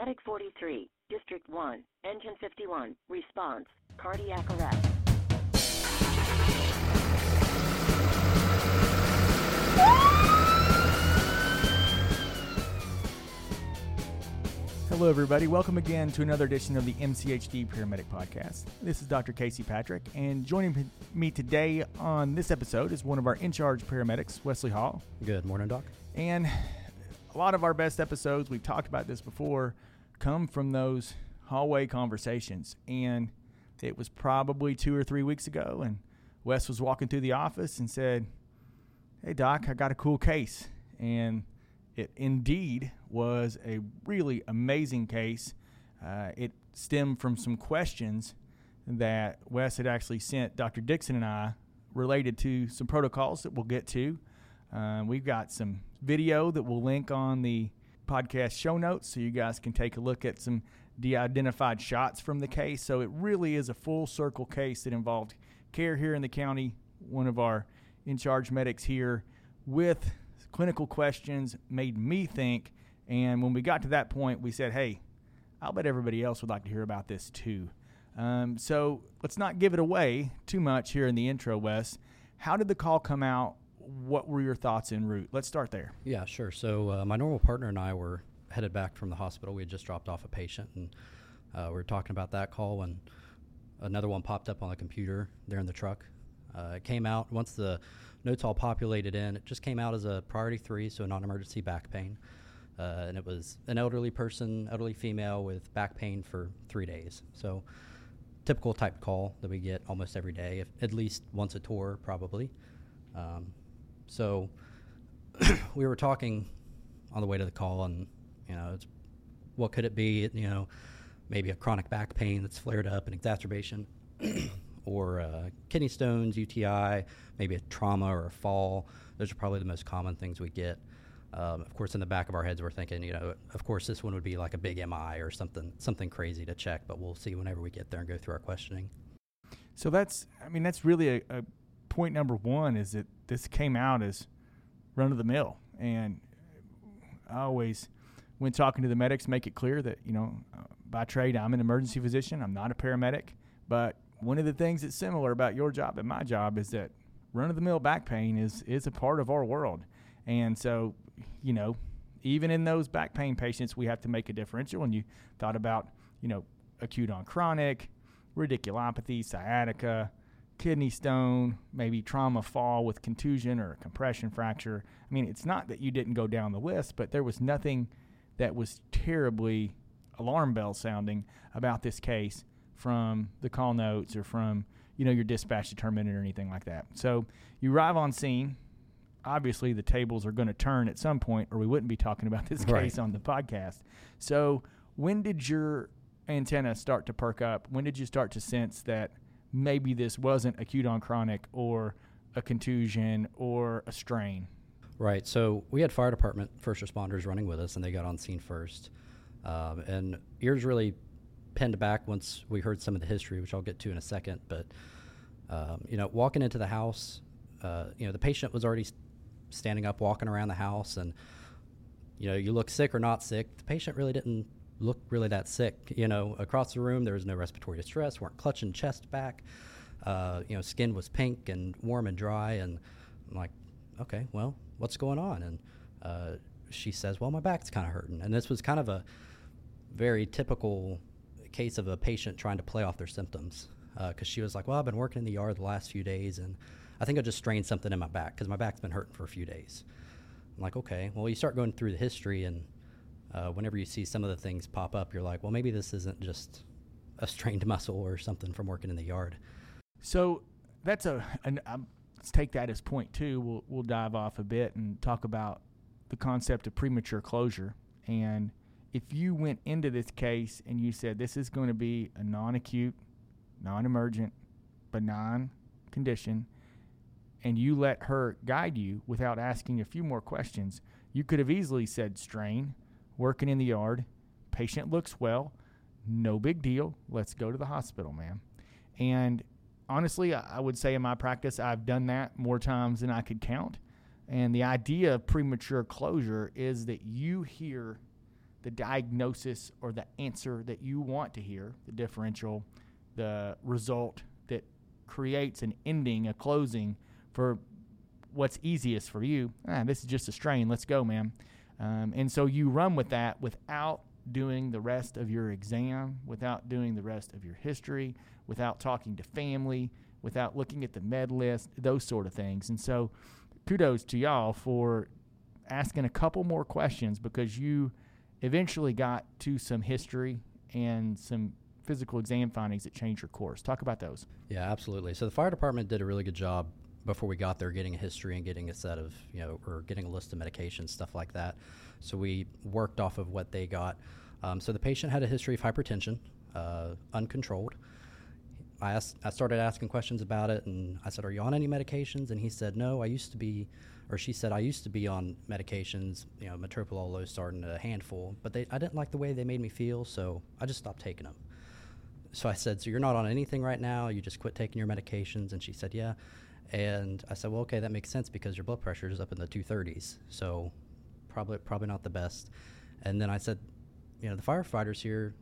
Medic 43, District 1, Engine 51, response, cardiac arrest. Hello, everybody. Welcome again to another edition of the MCHD Paramedic Podcast. This is Dr. Casey Patrick, and joining me today on this episode is one of our in charge paramedics, Wesley Hall. Good morning, Doc. And a lot of our best episodes, we've talked about this before, come from those hallway conversations. And it was probably two or three weeks ago, and Wes was walking through the office and said, Hey, Doc, I got a cool case. And it indeed was a really amazing case. Uh, it stemmed from some questions that Wes had actually sent Dr. Dixon and I related to some protocols that we'll get to. Uh, we've got some video that we'll link on the podcast show notes so you guys can take a look at some de identified shots from the case. So it really is a full circle case that involved care here in the county, one of our in charge medics here with clinical questions made me think. And when we got to that point, we said, hey, I'll bet everybody else would like to hear about this too. Um, so let's not give it away too much here in the intro, Wes. How did the call come out? What were your thoughts en route? Let's start there. Yeah, sure. So uh, my normal partner and I were headed back from the hospital. We had just dropped off a patient, and uh, we were talking about that call when another one popped up on the computer there in the truck. Uh, it came out once the notes all populated in. It just came out as a priority three, so non-emergency back pain, uh, and it was an elderly person, elderly female with back pain for three days. So typical type call that we get almost every day, if, at least once a tour, probably. Um, so we were talking on the way to the call, and you know, what could it be? You know, maybe a chronic back pain that's flared up, an exacerbation, or uh, kidney stones, UTI, maybe a trauma or a fall. Those are probably the most common things we get. Um, of course, in the back of our heads, we're thinking, you know, of course, this one would be like a big MI or something, something crazy to check. But we'll see whenever we get there and go through our questioning. So that's, I mean, that's really a, a point number one is that this came out as run of the mill, and I always, when talking to the medics, make it clear that you know, by trade, I'm an emergency physician. I'm not a paramedic, but one of the things that's similar about your job and my job is that run of the mill back pain is is a part of our world. And so, you know, even in those back pain patients, we have to make a differential. And you thought about, you know, acute on chronic, radiculopathy, sciatica, kidney stone, maybe trauma fall with contusion or a compression fracture. I mean, it's not that you didn't go down the list, but there was nothing that was terribly alarm bell sounding about this case from the call notes or from you know your dispatch determinant or anything like that. So you arrive on scene. Obviously, the tables are going to turn at some point, or we wouldn't be talking about this right. case on the podcast. So, when did your antenna start to perk up? When did you start to sense that maybe this wasn't acute on chronic or a contusion or a strain? Right. So we had fire department first responders running with us, and they got on scene first. Um, and ears really pinned back once we heard some of the history, which I'll get to in a second. But um, you know, walking into the house, uh, you know, the patient was already standing up, walking around the house, and you know, you look sick or not sick. The patient really didn't look really that sick. You know, across the room there was no respiratory distress, weren't clutching chest back. Uh, you know, skin was pink and warm and dry, and I'm like, okay, well, what's going on? And uh, she says, well, my back's kind of hurting, and this was kind of a very typical case of a patient trying to play off their symptoms because uh, she was like, "Well, I've been working in the yard the last few days, and I think I just strained something in my back because my back's been hurting for a few days." I'm like, "Okay." Well, you start going through the history, and uh, whenever you see some of the things pop up, you're like, "Well, maybe this isn't just a strained muscle or something from working in the yard." So that's a. An, um, let's take that as point two. We'll we'll dive off a bit and talk about the concept of premature closure and if you went into this case and you said this is going to be a non acute, non emergent, benign condition, and you let her guide you without asking a few more questions, you could have easily said strain, working in the yard, patient looks well, no big deal, let's go to the hospital, man. And honestly, I would say in my practice, I've done that more times than I could count. And the idea of premature closure is that you hear the diagnosis or the answer that you want to hear, the differential, the result that creates an ending, a closing for what's easiest for you. Ah, this is just a strain. Let's go, man. Um, and so you run with that without doing the rest of your exam, without doing the rest of your history, without talking to family, without looking at the med list, those sort of things. And so kudos to y'all for asking a couple more questions because you eventually got to some history and some physical exam findings that changed your course. Talk about those. Yeah, absolutely. So the fire department did a really good job before we got there getting a history and getting a set of, you know, or getting a list of medications, stuff like that. So we worked off of what they got. Um, so the patient had a history of hypertension, uh, uncontrolled. I asked, I started asking questions about it, and I said, "Are you on any medications?" And he said, "No, I used to be," or she said, "I used to be on medications, you know, metoprolol, and a handful, but they, I didn't like the way they made me feel, so I just stopped taking them." So I said, "So you're not on anything right now? You just quit taking your medications?" And she said, "Yeah." And I said, "Well, okay, that makes sense because your blood pressure is up in the 230s, so probably probably not the best." And then I said, "You know, the firefighters here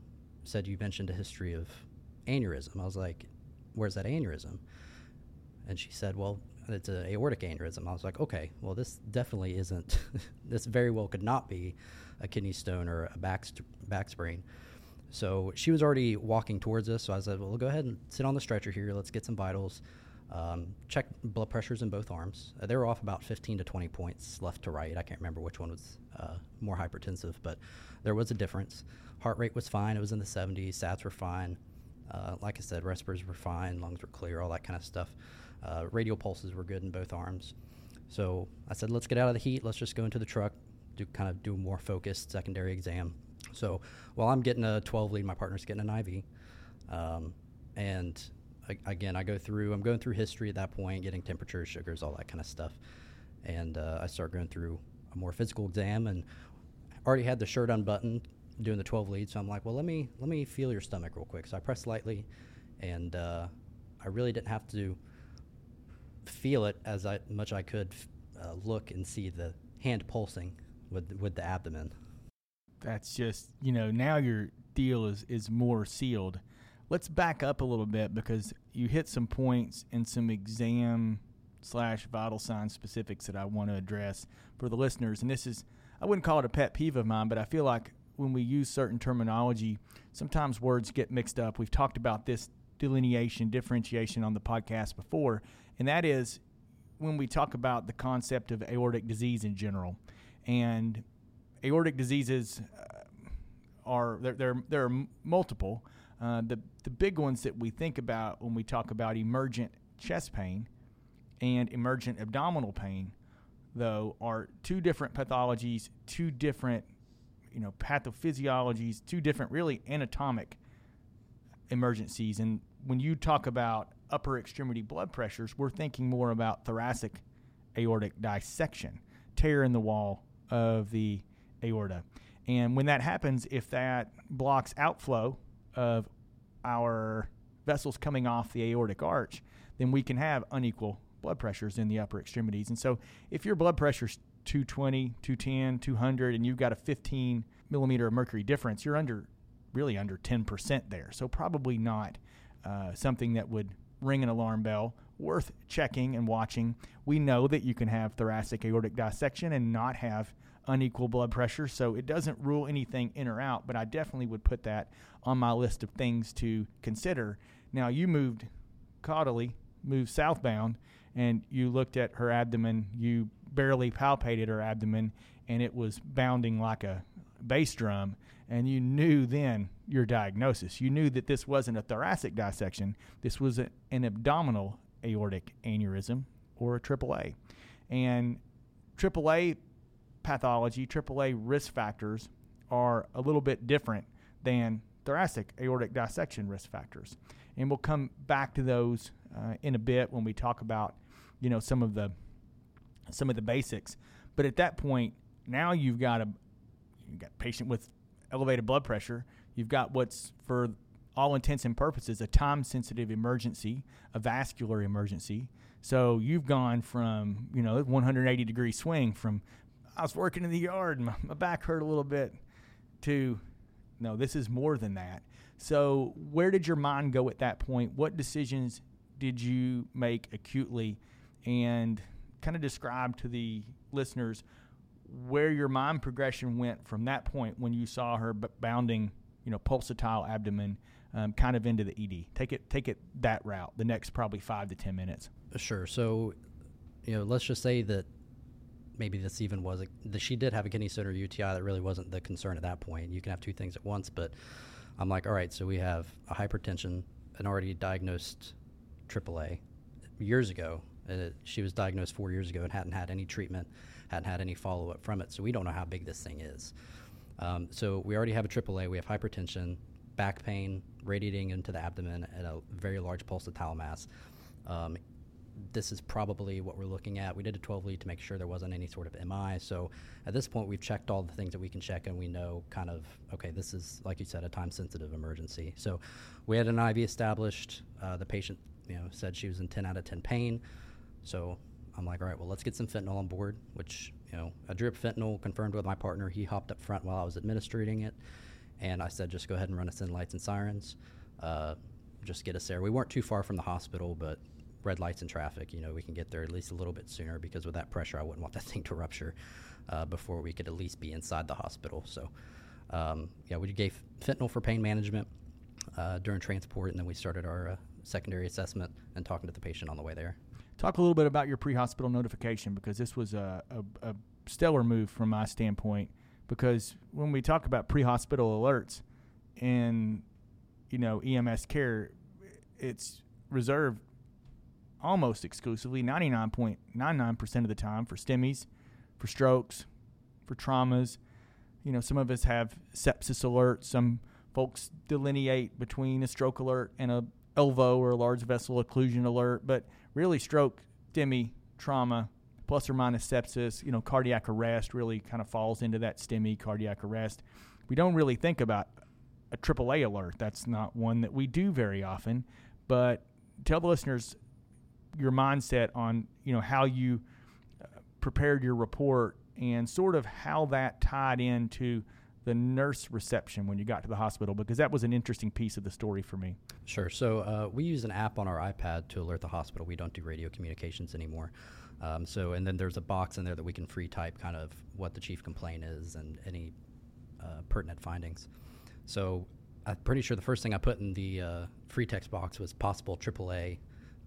said you mentioned a history of aneurysm. I was like, where's that aneurysm? And she said, well, it's an aortic aneurysm. I was like, okay, well, this definitely isn't, this very well could not be a kidney stone or a back, st- back sprain. So she was already walking towards us. So I said, well, go ahead and sit on the stretcher here. Let's get some vitals. Um, check blood pressures in both arms. Uh, they were off about 15 to 20 points left to right. I can't remember which one was uh, more hypertensive, but there was a difference. Heart rate was fine. It was in the 70s. Sats were fine. Uh, like I said, respirators were fine, lungs were clear, all that kind of stuff. Uh, radial pulses were good in both arms. So I said, let's get out of the heat. Let's just go into the truck, do kind of do a more focused secondary exam. So while I'm getting a 12 lead, my partner's getting an IV. Um, and again, I go through, I'm going through history at that point, getting temperatures, sugars, all that kind of stuff. And uh, I start going through a more physical exam and already had the shirt unbuttoned doing the 12 lead. So I'm like, well, let me let me feel your stomach real quick. So I pressed lightly, and uh, I really didn't have to feel it as I, much I could uh, look and see the hand pulsing with with the abdomen. That's just you know now your deal is is more sealed. Let's back up a little bit because you hit some points and some exam slash vital sign specifics that I want to address for the listeners. And this is I wouldn't call it a pet peeve of mine, but I feel like when we use certain terminology, sometimes words get mixed up. We've talked about this delineation, differentiation on the podcast before, and that is when we talk about the concept of aortic disease in general. And aortic diseases uh, are there, there, there are multiple. Uh, the the big ones that we think about when we talk about emergent chest pain and emergent abdominal pain, though, are two different pathologies, two different you know pathophysiologies, two different really anatomic emergencies. And when you talk about upper extremity blood pressures, we're thinking more about thoracic aortic dissection, tear in the wall of the aorta. And when that happens, if that blocks outflow of our vessels coming off the aortic arch, then we can have unequal blood pressures in the upper extremities. And so if your blood pressure's 220, 210, 200, and you've got a 15 millimeter of mercury difference, you're under really under 10% there. So probably not uh, something that would ring an alarm bell. Worth checking and watching. We know that you can have thoracic aortic dissection and not have unequal blood pressure, so it doesn't rule anything in or out, but I definitely would put that on my list of things to consider. Now, you moved caudally, moved southbound, and you looked at her abdomen, you barely palpated her abdomen, and it was bounding like a bass drum. And you knew then your diagnosis. You knew that this wasn't a thoracic dissection, this was a, an abdominal aortic aneurysm or a AAA. And AAA pathology, AAA risk factors are a little bit different than thoracic aortic dissection risk factors. And we'll come back to those uh, in a bit when we talk about, you know, some of the some of the basics. But at that point, now you've got a you've got a patient with elevated blood pressure. You've got what's for all intents and purposes a time sensitive emergency, a vascular emergency. So you've gone from, you know, 180 degree swing from I was working in the yard my, my back hurt a little bit. to no, this is more than that. So, where did your mind go at that point? What decisions did you make acutely? And kind of describe to the listeners where your mind progression went from that point when you saw her bounding, you know, pulsatile abdomen, um, kind of into the ED. Take it, take it that route. The next probably five to ten minutes. Sure. So, you know, let's just say that maybe this even was a, she did have a kidney stone or UTI. That really wasn't the concern at that point. You can have two things at once, but I'm like, all right, so we have a hypertension, an already diagnosed AAA years ago. Uh, she was diagnosed four years ago and hadn't had any treatment, hadn't had any follow up from it. So we don't know how big this thing is. Um, so we already have a AAA. We have hypertension, back pain radiating into the abdomen, and a very large pulsatile mass. Um, this is probably what we're looking at. We did a 12 lead to make sure there wasn't any sort of MI. So at this point, we've checked all the things that we can check, and we know kind of okay, this is like you said, a time sensitive emergency. So we had an IV established. Uh, the patient, you know, said she was in 10 out of 10 pain. So I'm like, all right, well, let's get some fentanyl on board. Which you know, a drip fentanyl confirmed with my partner. He hopped up front while I was administering it, and I said, just go ahead and run us in lights and sirens. Uh, just get us there. We weren't too far from the hospital, but red lights and traffic, you know, we can get there at least a little bit sooner because with that pressure, I wouldn't want that thing to rupture uh, before we could at least be inside the hospital. So, um, yeah, we gave fentanyl for pain management uh, during transport, and then we started our uh, secondary assessment and talking to the patient on the way there. Talk a little bit about your pre-hospital notification because this was a, a, a stellar move from my standpoint. Because when we talk about pre-hospital alerts and you know EMS care, it's reserved almost exclusively, 99.99% of the time, for STEMIs, for strokes, for traumas. You know, some of us have sepsis alerts. Some folks delineate between a stroke alert and a ELVO or a large vessel occlusion alert, but really stroke, STEMI, trauma, plus or minus sepsis, you know, cardiac arrest really kind of falls into that STEMI cardiac arrest. We don't really think about a AAA alert. That's not one that we do very often, but tell the listeners your mindset on you know how you uh, prepared your report and sort of how that tied into the nurse reception when you got to the hospital because that was an interesting piece of the story for me. Sure. So uh, we use an app on our iPad to alert the hospital. We don't do radio communications anymore. Um, so and then there's a box in there that we can free type kind of what the chief complaint is and any uh, pertinent findings. So I'm pretty sure the first thing I put in the uh, free text box was possible AAA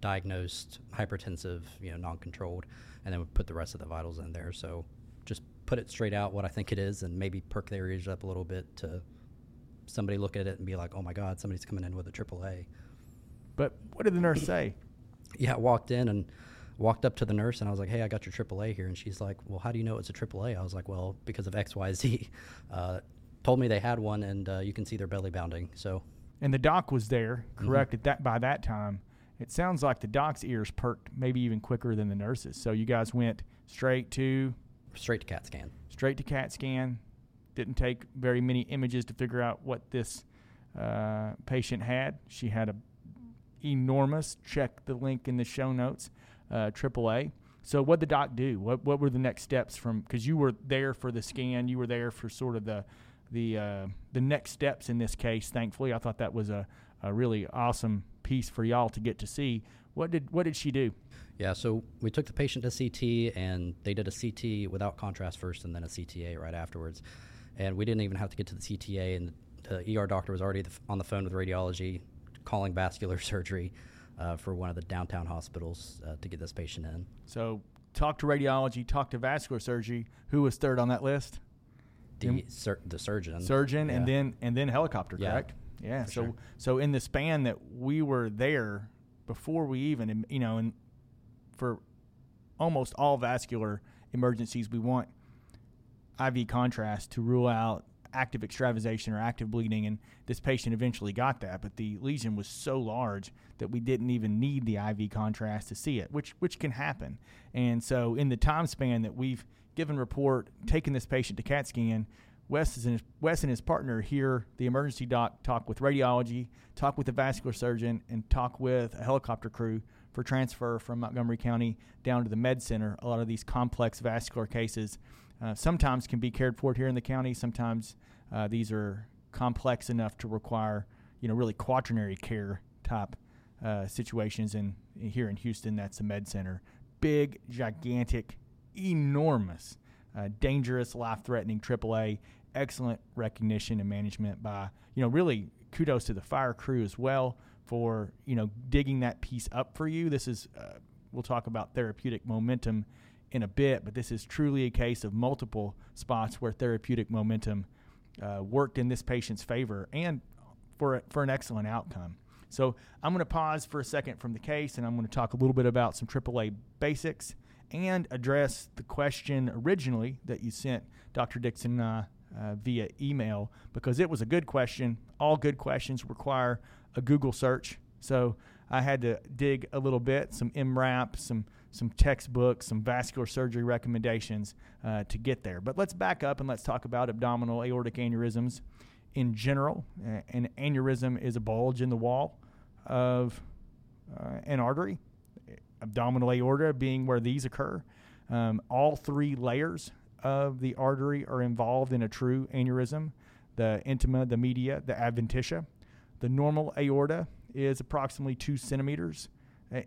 diagnosed hypertensive, you know, non-controlled, and then we put the rest of the vitals in there. So just put it straight out what I think it is, and maybe perk their areas up a little bit to somebody look at it and be like, "Oh my God, somebody's coming in with a AAA." But what did the nurse say? Yeah, I walked in and walked up to the nurse and I was like, "Hey, I got your AAA here," and she's like, "Well, how do you know it's a AAA?" I was like, "Well, because of X, Y, Z." Uh, told me they had one, and uh, you can see their belly bounding. So. And the doc was there, correct? Mm-hmm. At that by that time, it sounds like the doc's ears perked maybe even quicker than the nurses. So you guys went straight to straight to CAT scan. Straight to CAT scan. Didn't take very many images to figure out what this uh, patient had. She had a enormous. Check the link in the show notes. Uh, AAA. So what did the doc do? What what were the next steps from? Because you were there for the scan. You were there for sort of the the uh, the next steps in this case. Thankfully, I thought that was a, a really awesome piece for y'all to get to see. What did what did she do? Yeah, so we took the patient to CT, and they did a CT without contrast first, and then a CTA right afterwards. And we didn't even have to get to the CTA, and the ER doctor was already on the phone with radiology, calling vascular surgery uh, for one of the downtown hospitals uh, to get this patient in. So, talk to radiology, talk to vascular surgery. Who was third on that list? The, sur- the surgeon. Surgeon, yeah. and then and then helicopter, correct? Yeah. So sure. so in the span that we were there before we even you know and for almost all vascular emergencies we want IV contrast to rule out active extravasation or active bleeding and this patient eventually got that but the lesion was so large that we didn't even need the IV contrast to see it which which can happen and so in the time span that we've given report taken this patient to CAT scan Wes, and his, Wes and his partner hear the emergency doc talk with radiology, talk with the vascular surgeon, and talk with a helicopter crew for transfer from Montgomery County down to the med center. A lot of these complex vascular cases uh, sometimes can be cared for here in the county. Sometimes uh, these are complex enough to require, you know, really quaternary care type uh, situations. And here in Houston, that's the Med Center. Big, gigantic, enormous, uh, dangerous, life-threatening AAA. Excellent recognition and management by, you know, really kudos to the fire crew as well for, you know, digging that piece up for you. This is, uh, we'll talk about therapeutic momentum in a bit, but this is truly a case of multiple spots where therapeutic momentum uh, worked in this patient's favor and for for an excellent outcome. So I'm going to pause for a second from the case, and I'm going to talk a little bit about some AAA basics and address the question originally that you sent Dr. Dixon uh, via email because it was a good question. All good questions require a Google search, so I had to dig a little bit, some EMRAP, some some textbooks, some vascular surgery recommendations uh, to get there. But let's back up and let's talk about abdominal aortic aneurysms in general. Uh, an aneurysm is a bulge in the wall of uh, an artery, abdominal aorta being where these occur. Um, all three layers of the artery are involved in a true aneurysm the intima, the media, the adventitia. The normal aorta is approximately two centimeters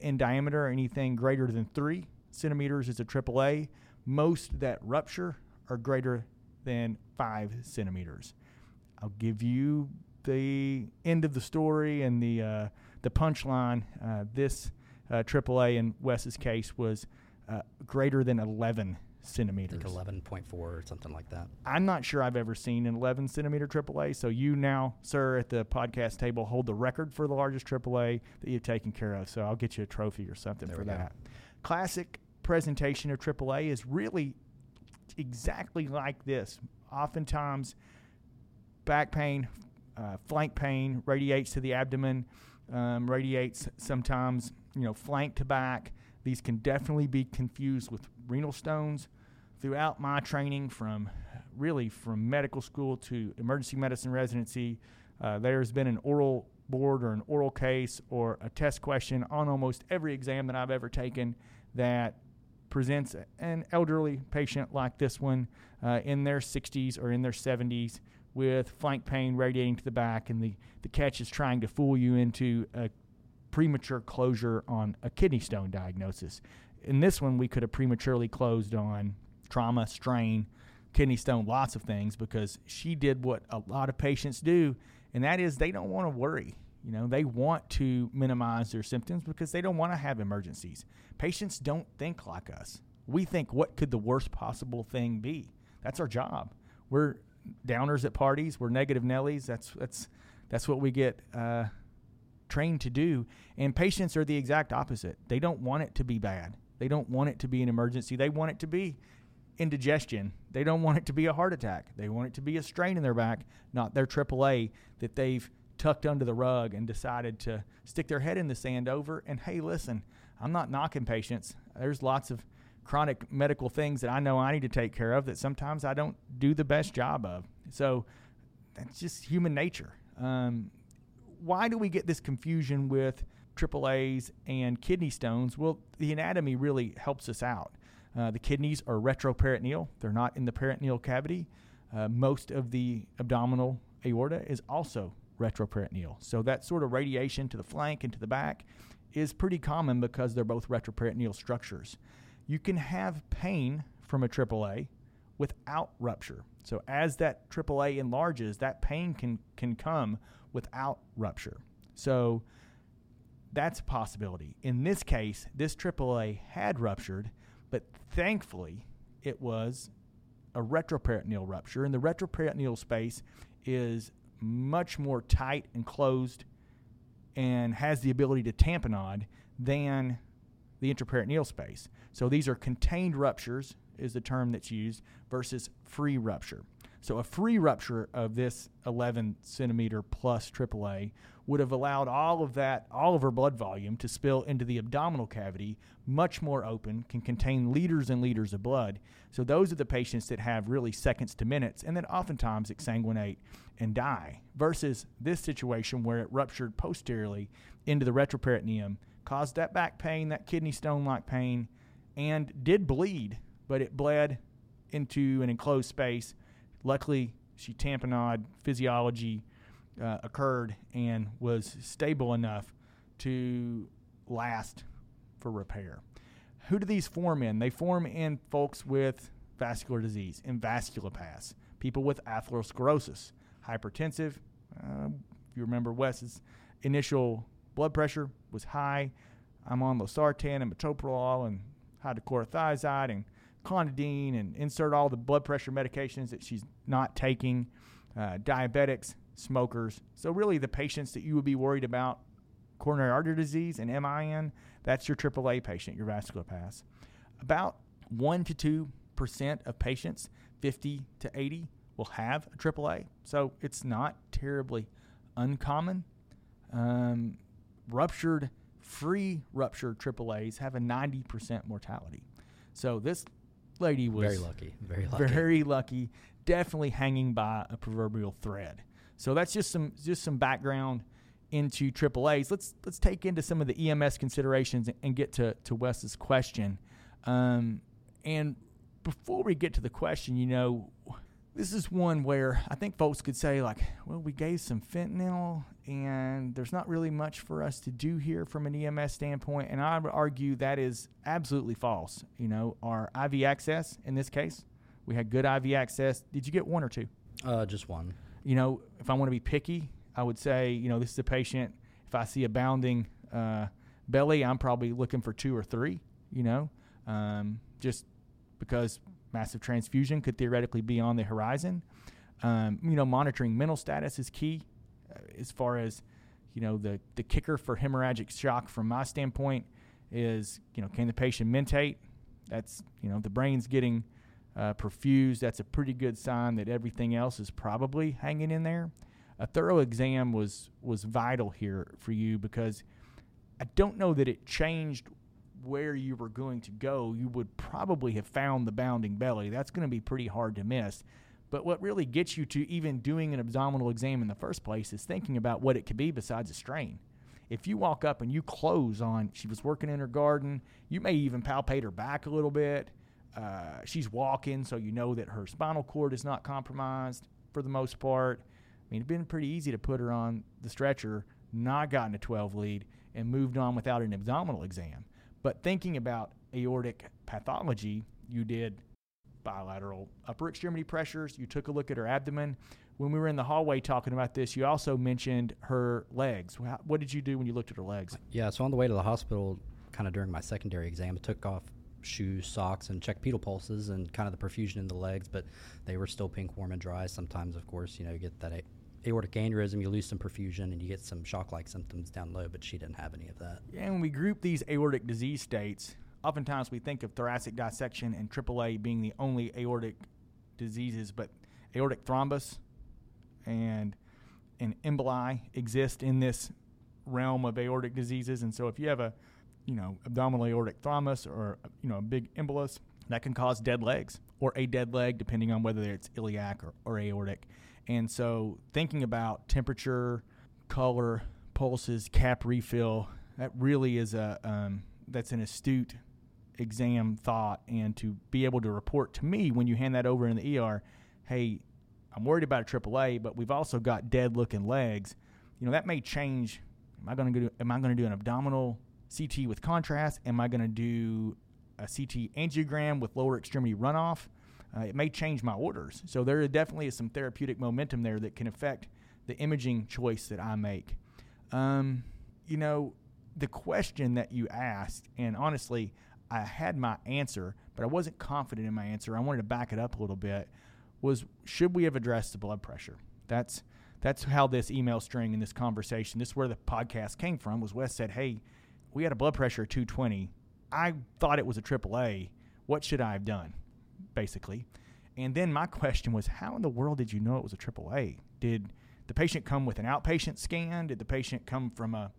in diameter. Anything greater than three centimeters is a AAA. Most that rupture are greater than five centimeters. I'll give you the end of the story and the uh, the punchline. Uh, this uh, AAA in Wes's case was uh, greater than 11 centimeters. Think 11.4 or something like that. I'm not sure I've ever seen an 11 centimeter AAA. So you now, sir, at the podcast table, hold the record for the largest AAA that you've taken care of. So I'll get you a trophy or something There for we go. that. Classic presentation of AAA is really exactly like this. Oftentimes, back pain, uh, flank pain radiates to the abdomen, um, radiates sometimes, you know, flank to back. These can definitely be confused with renal stones. Throughout my training, from really from medical school to emergency medicine residency, uh, there's been an oral board or an oral case or a test question on almost every exam that I've ever taken that presents an elderly patient like this one uh, in their 60s or in their 70s with flank pain radiating to the back, and the, the catch is trying to fool you into a premature closure on a kidney stone diagnosis. In this one, we could have prematurely closed on trauma, strain, kidney stone, lots of things because she did what a lot of patients do, and that is they don't want to worry. You know, they want to minimize their symptoms because they don't want to have emergencies. Patients don't think like us. We think, what could the worst possible thing be? That's our job. We're downers at parties. We're negative Nellies. That's that's that's what we get uh, trained to do. And patients are the exact opposite. They don't want it to be bad. They don't want it to be an emergency. They want it to be indigestion. They don't want it to be a heart attack. They want it to be a strain in their back, not their AAA that they've tucked under the rug and decided to stick their head in the sand over. And hey, listen, I'm not knocking patients. There's lots of chronic medical things that I know I need to take care of that sometimes I don't do the best job of. So that's just human nature. Um, why do we get this confusion with AAAs and kidney stones? Well, the anatomy really helps us out. Uh, the kidneys are retroperitoneal, they're not in the peritoneal cavity. Uh, most of the abdominal aorta is also retroperitoneal. So that sort of radiation to the flank and to the back is pretty common because they're both retroperitoneal structures. You can have pain from a AAA without rupture. So as that AAA enlarges, that pain can can come without rupture. So that's a possibility. In this case, this AAA had ruptured, but thankfully it was a retroperitoneal rupture, and the retroperitoneal space is much more tight and closed and has the ability to tamponade than the intraperitoneal space. So these are contained ruptures is the term that's used versus free rupture. So a free rupture of this 11 centimeter plus AAA would have allowed all of that, all of her blood volume to spill into the abdominal cavity, much more open, can contain liters and liters of blood. So those are the patients that have really seconds to minutes and then oftentimes exsanguinate and die versus this situation where it ruptured posteriorly into the retroperitoneum, caused that back pain, that kidney stone like pain, and did bleed, but it bled into an enclosed space. Luckily, she tamponade, physiology uh, occurred, and was stable enough to last for repair. Who do these form in? They form in folks with vascular disease, in vasculopaths, people with atherosclerosis, hypertensive. Uh, if you remember Wes's initial blood pressure was high. I'm on losartan and metoprolol and hydrochlorothiazide and clonidine and insert all the blood pressure medications that she's not taking. Uh, diabetics, smokers. So really, the patients that you would be worried about coronary artery disease and MIN, that's your AAA patient, your vasculopaths. About one to two percent of patients, 50 to 80, will have a AAA. So it's not terribly uncommon. Um, ruptured, free ruptured AAAs have a 90% mortality. So this lady was very lucky, very lucky, very lucky, definitely hanging by a proverbial thread. So that's just some just some background into AAA's. Let's let's take into some of the EMS considerations and get to to Wes's question. Um, and before we get to the question, you know, this is one where I think folks could say, like, well, we gave some fentanyl and there's not really much for us to do here from an EMS standpoint. And I would argue that is absolutely false. You know, our IV access in this case, we had good IV access. Did you get one or two? Uh, just one. You know, if I want to be picky, I would say, you know, this is a patient. If I see a bounding uh, belly, I'm probably looking for two or three, you know, um, just because massive transfusion could theoretically be on the horizon. Um, you know, monitoring mental status is key as far as, you know, the, the kicker for hemorrhagic shock from my standpoint is, you know, can the patient mentate? That's, you know, the brain's getting uh, perfused. That's a pretty good sign that everything else is probably hanging in there. A thorough exam was was vital here for you because I don't know that it changed where you were going to go, you would probably have found the bounding belly. That's going to be pretty hard to miss. But what really gets you to even doing an abdominal exam in the first place is thinking about what it could be besides a strain. If you walk up and you close on, she was working in her garden, you may even palpate her back a little bit. Uh, she's walking, so you know that her spinal cord is not compromised for the most part. I mean, it'd been pretty easy to put her on the stretcher, not gotten a 12 lead, and moved on without an abdominal exam. But thinking about aortic pathology, you did bilateral upper extremity pressures. You took a look at her abdomen. When we were in the hallway talking about this, you also mentioned her legs. What did you do when you looked at her legs? Yeah, so on the way to the hospital, kind of during my secondary exam, I took off shoes, socks, and checked pedal pulses and kind of the perfusion in the legs, but they were still pink, warm, and dry. Sometimes, of course, you know, you get that aortic aneurysm, you lose some perfusion and you get some shock like symptoms down low, but she didn't have any of that. Yeah, when we group these aortic disease states, oftentimes we think of thoracic dissection and AAA being the only aortic diseases, but aortic thrombus and and emboli exist in this realm of aortic diseases. And so if you have a, you know, abdominal aortic thrombus or you know a big embolus, that can cause dead legs or a dead leg, depending on whether it's iliac or, or aortic. And so thinking about temperature, color, pulses, cap refill, that really is a um, that's an astute exam thought and to be able to report to me when you hand that over in the ER, hey, I'm worried about a AAA, but we've also got dead looking legs. You know, that may change. Am I going to do am I going to do an abdominal CT with contrast? Am I going to do a CT angiogram with lower extremity runoff? uh, it may change my orders. So there definitely is some therapeutic momentum there that can affect the imaging choice that I make. Um, you know, the question that you asked, and honestly, I had my answer, but I wasn't confident in my answer. I wanted to back it up a little bit. Was should we have addressed the blood pressure? That's that's how this email string and this conversation, this is where the podcast came from. Was Wes said, "Hey, we had a blood pressure of 220. I thought it was a AAA. What should I have done?" basically. And then my question was, how in the world did you know it was a AAA? Did the patient come with an outpatient scan? Did the patient come from a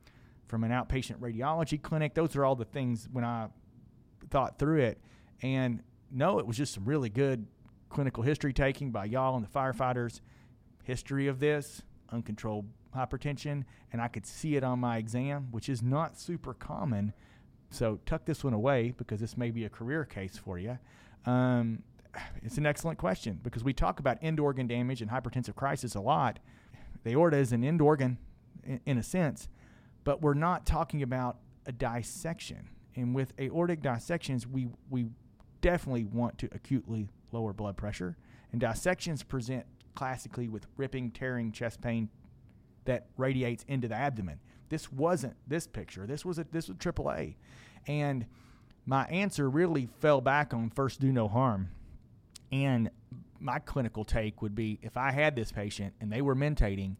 from an outpatient radiology clinic? Those are all the things when I thought through it. And no, it was just some really good clinical history taking by y'all and the firefighters. History of this, uncontrolled hypertension, and I could see it on my exam, which is not super common. So tuck this one away because this may be a career case for you. Um, it's an excellent question because we talk about end organ damage and hypertensive crisis a lot. The aorta is an end organ in, in a sense, but we're not talking about a dissection. And with aortic dissections, we, we definitely want to acutely lower blood pressure. And dissections present classically with ripping, tearing chest pain that radiates into the abdomen. This wasn't this picture. This was a this was AAA, and my answer really fell back on first do no harm. And my clinical take would be if I had this patient and they were mentating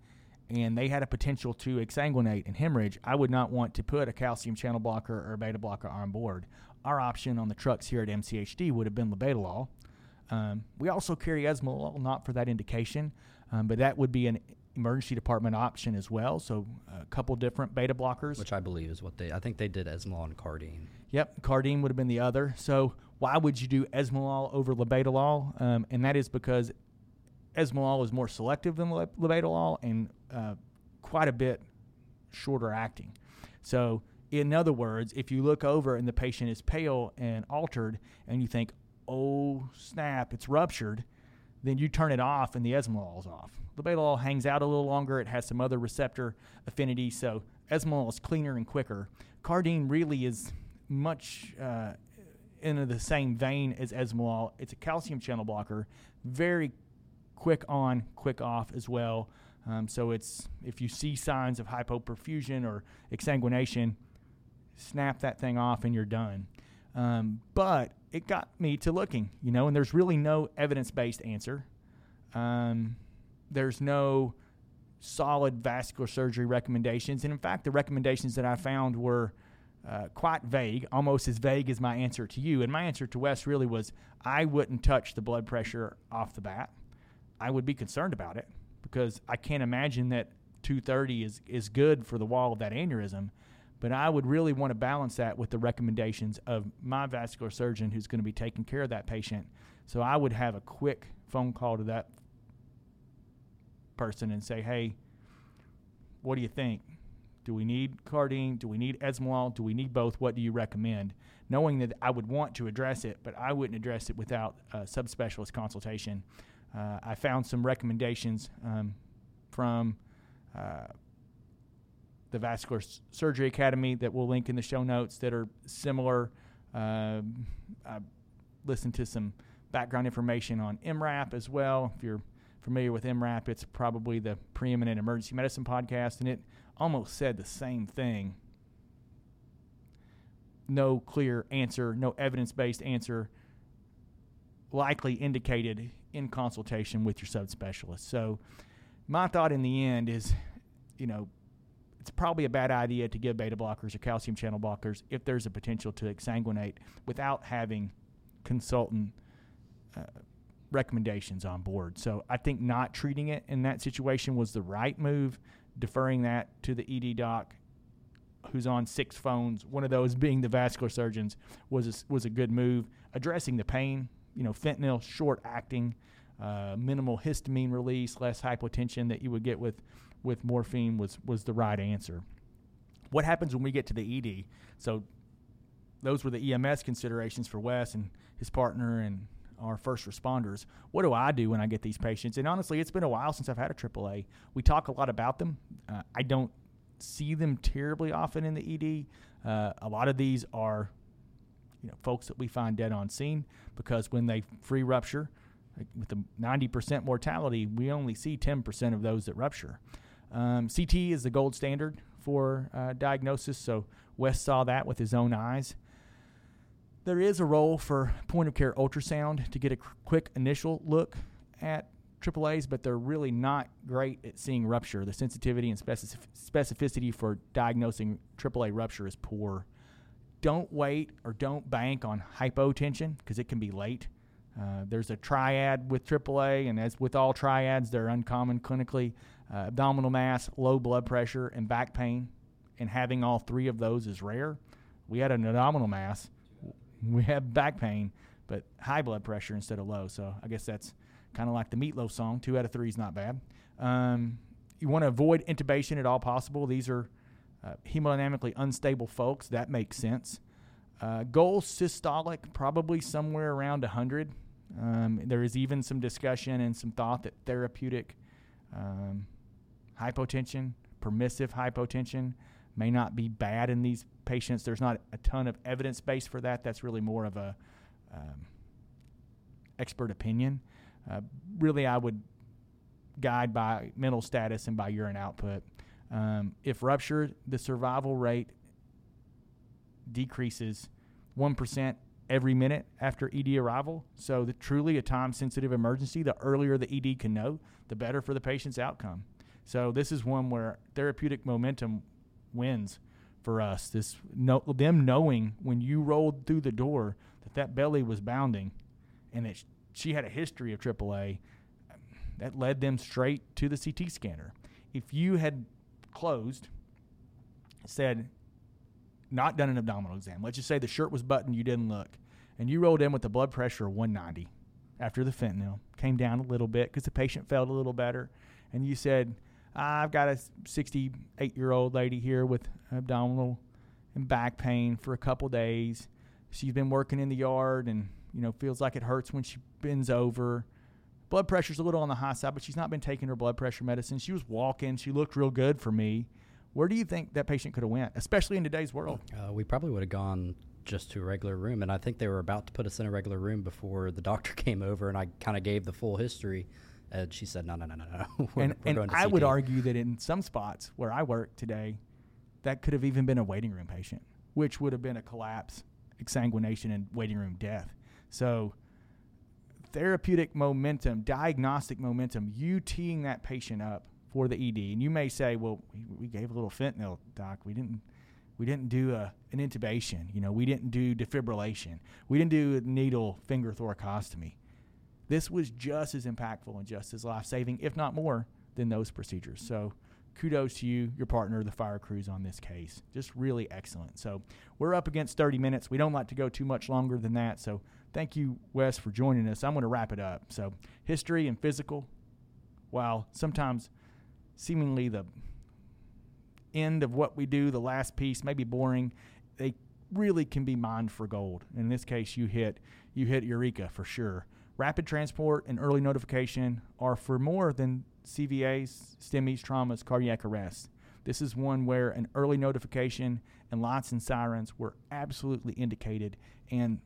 and they had a potential to exsanguinate and hemorrhage, I would not want to put a calcium channel blocker or a beta blocker on board. Our option on the trucks here at MCHD would have been labetalol. Um, we also carry esmolol, not for that indication, um, but that would be an emergency department option as well. So a couple different beta blockers. Which I believe is what they. I think they did esmolol and cardene. Yep, cardene would have been the other. So why would you do esmolol over labetalol? Um, and that is because esmolol is more selective than labetalol and uh, quite a bit shorter acting. So in other words, if you look over and the patient is pale and altered, and you think, "Oh snap, it's ruptured," then you turn it off and the esmolol is off. Labetalol hangs out a little longer. It has some other receptor affinity, so esmolol is cleaner and quicker. Cardene really is much uh, in the same vein as esmolol. It's a calcium channel blocker, very quick on, quick off as well. Um, so it's if you see signs of hypoperfusion or exsanguination, snap that thing off and you're done. Um, but it got me to looking, you know, and there's really no evidence based answer. Um, there's no solid vascular surgery recommendations. And in fact, the recommendations that I found were uh, quite vague, almost as vague as my answer to you. And my answer to Wes really was I wouldn't touch the blood pressure off the bat. I would be concerned about it because I can't imagine that 230 is, is good for the wall of that aneurysm. But I would really want to balance that with the recommendations of my vascular surgeon who's going to be taking care of that patient. So I would have a quick phone call to that person and say, hey, what do you think? Do we need cardene? Do we need esmolol? Do we need both? What do you recommend? Knowing that I would want to address it, but I wouldn't address it without a subspecialist consultation. Uh, I found some recommendations um, from uh, the Vascular S- Surgery Academy that we'll link in the show notes that are similar. Uh, I listened to some background information on EMRAP as well. If you're familiar with EMRAP, it's probably the preeminent emergency medicine podcast, and it almost said the same thing. No clear answer, no evidence based answer, likely indicated in consultation with your subspecialist. So, my thought in the end is, you know, it's probably a bad idea to give beta blockers or calcium channel blockers if there's a potential to exsanguinate without having consultant uh, recommendations on board. So I think not treating it in that situation was the right move. Deferring that to the ED doc, who's on six phones, one of those being the vascular surgeons, was a, was a good move. Addressing the pain, you know, fentanyl, short acting, uh, minimal histamine release, less hypotension that you would get with with morphine was was the right answer. What happens when we get to the ED? So those were the EMS considerations for Wes and his partner and our first responders. What do I do when I get these patients? And honestly, it's been a while since I've had a AAA. We talk a lot about them. Uh, I don't see them terribly often in the ED. Uh, a lot of these are, you know, folks that we find dead on scene because when they free rupture, like with the 90% mortality, we only see 10% of those that rupture. Um, CT is the gold standard for uh, diagnosis, so Wes saw that with his own eyes. There is a role for point of care ultrasound to get a quick initial look at AAAs, but they're really not great at seeing rupture. The sensitivity and specific- specificity for diagnosing AAA rupture is poor. Don't wait or don't bank on hypotension because it can be late. Uh, there's a triad with AAA, and as with all triads, they're uncommon clinically. Uh, abdominal mass, low blood pressure, and back pain, and having all three of those is rare. We had an abdominal mass we have back pain, but high blood pressure instead of low. So I guess that's kind of like the Meatloaf song. Two out of three is not bad. Um, you want to avoid intubation at all possible. These are uh, hemodynamically unstable folks. That makes sense. Uh, goal systolic, probably somewhere around 100. Um, there is even some discussion and some thought that therapeutic um, hypotension, permissive hypotension, may not be bad in these patients. There's not a ton of evidence base for that. That's really more of a um, expert opinion. Uh, really, I would guide by mental status and by urine output. Um, if ruptured, the survival rate decreases 1% every minute after ED arrival. So, the, truly a time sensitive emergency, the earlier the ED can know, the better for the patient's outcome. So, this is one where therapeutic momentum wins for us. This no, them knowing when you rolled through the door that that belly was bounding and that she had a history of AAA, that led them straight to the CT scanner. If you had closed, said, not done an abdominal exam, let's just say the shirt was buttoned, you didn't look, and you rolled in with a blood pressure of 190 after the fentanyl, came down a little bit because the patient felt a little better, and you said, I've got a 68 year old lady here with abdominal and back pain for a couple days. She's been working in the yard and you know feels like it hurts when she bends over. Blood pressure's a little on the high side, but she's not been taking her blood pressure medicine. She was walking. She looked real good for me. Where do you think that patient could have went, especially in today's world? Uh, we probably would have gone just to a regular room, and I think they were about to put us in a regular room before the doctor came over, and I kind of gave the full history. And she said, "No, no, no, no, no." we're, and, we're and I would argue that in some spots where I work today, that could have even been a waiting room patient, which would have been a collapse, exsanguination, and waiting room death. So, therapeutic momentum, diagnostic momentum, you teeing that patient up for the ED, and you may say, "Well, we, we gave a little fentanyl, doc. We didn't." We didn't do a, an intubation. You know, we didn't do defibrillation. We didn't do needle finger thoracostomy this was just as impactful and just as life saving, if not more, than those procedures. So kudos to you, your partner, the fire crews on this case. Just really excellent. So we're up against 30 minutes. We don't like to go too much longer than that. So thank you, Wes, for joining us. I'm going to wrap it up. So history and physical, while sometimes seemingly the end of what we do, the last piece, may be boring, they really can be mined for gold. In this case, you hit you hit Eureka for sure. Rapid transport and early notification are for more than CVAs, STEMIs, traumas, cardiac arrests. This is one where an early notification and lights and sirens were absolutely indicated and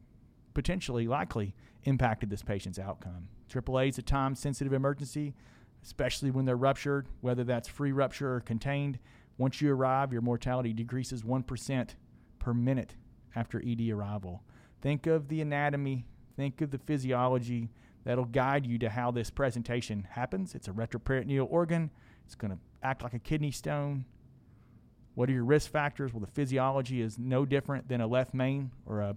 potentially likely impacted this patient's outcome. AAA is a time sensitive emergency, especially when they're ruptured, whether that's free rupture or contained. Once you arrive, your mortality decreases 1% per minute after ED arrival. Think of the anatomy Think of the physiology that'll guide you to how this presentation happens. It's a retroperitoneal organ. It's going to act like a kidney stone. What are your risk factors? Well, the physiology is no different than a left main or a,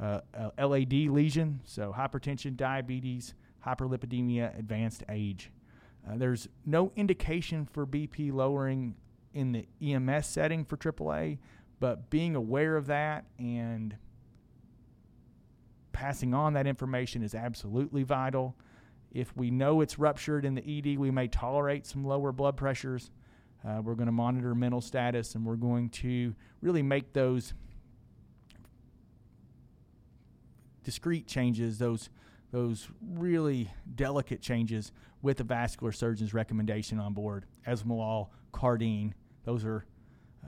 a LAD lesion. So hypertension, diabetes, hyperlipidemia, advanced age. Uh, there's no indication for BP lowering in the EMS setting for AAA, but being aware of that and – passing on that information is absolutely vital. If we know it's ruptured in the ED, we may tolerate some lower blood pressures. Uh, we're going to monitor mental status and we're going to really make those discrete changes, those those really delicate changes with the vascular surgeon's recommendation on board. Esmolol, Cardene, those are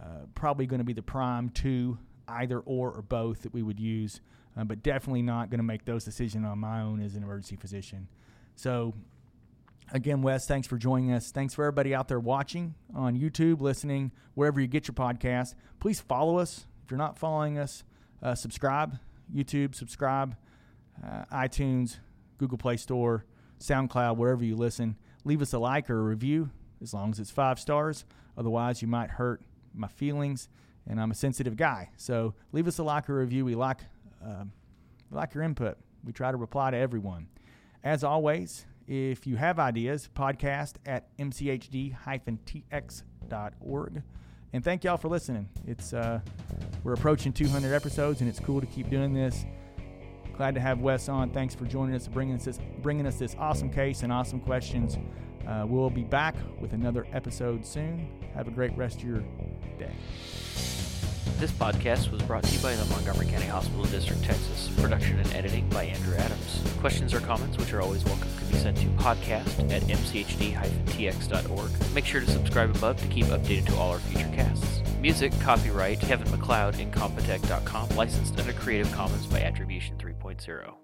uh, probably going to be the prime two, either or or both that we would use uh, but definitely not going to make those decisions on my own as an emergency physician. So, again, Wes, thanks for joining us. Thanks for everybody out there watching on YouTube, listening, wherever you get your podcast. Please follow us. If you're not following us, uh, subscribe. YouTube, subscribe. Uh, iTunes, Google Play Store, SoundCloud, wherever you listen. Leave us a like or a review as long as it's five stars. Otherwise, you might hurt my feelings, and I'm a sensitive guy. So leave us a like or review. We like um, we like your input. We try to reply to everyone. As always, if you have ideas, podcast at mchd-tx.org. And thank y'all for listening. It's uh, we're approaching 200 episodes, and it's cool to keep doing this. Glad to have Wes on. Thanks for joining us bringing us this, bringing us this awesome case and awesome questions. Uh, we'll be back with another episode soon. Have a great rest of your day. This podcast was brought to you by the Montgomery County Hospital District, Texas. Production and editing by Andrew Adams. Questions or comments, which are always welcome, can be sent to podcast at mchd-tx.org. Make sure to subscribe above to keep updated to all our future casts. Music copyright Kevin MacLeod Incompetech.com, licensed under Creative Commons by Attribution 3.0.